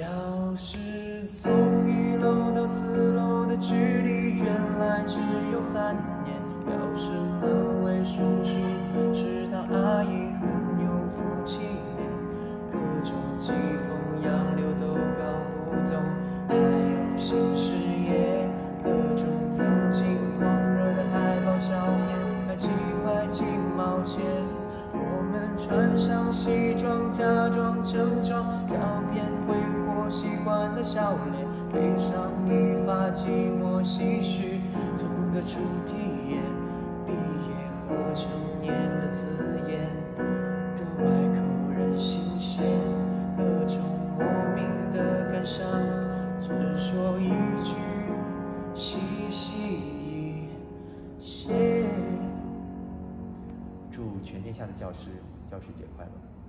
要是从一楼到四楼的距离原来只有三年，要是那位叔叔食堂阿姨很有福气，各种季风洋流都搞不懂，还有新事业，各种曾经狂热的海报照片，还几块几毛钱。我们穿上西装，假装正装，照片挥霍习惯了笑脸，配上一发寂寞唏嘘，痛的出体验，毕业和成年的字眼，格外扣人心弦，各种莫名的感伤，只说一句，细细一些。祝全天下的教师教师节快乐！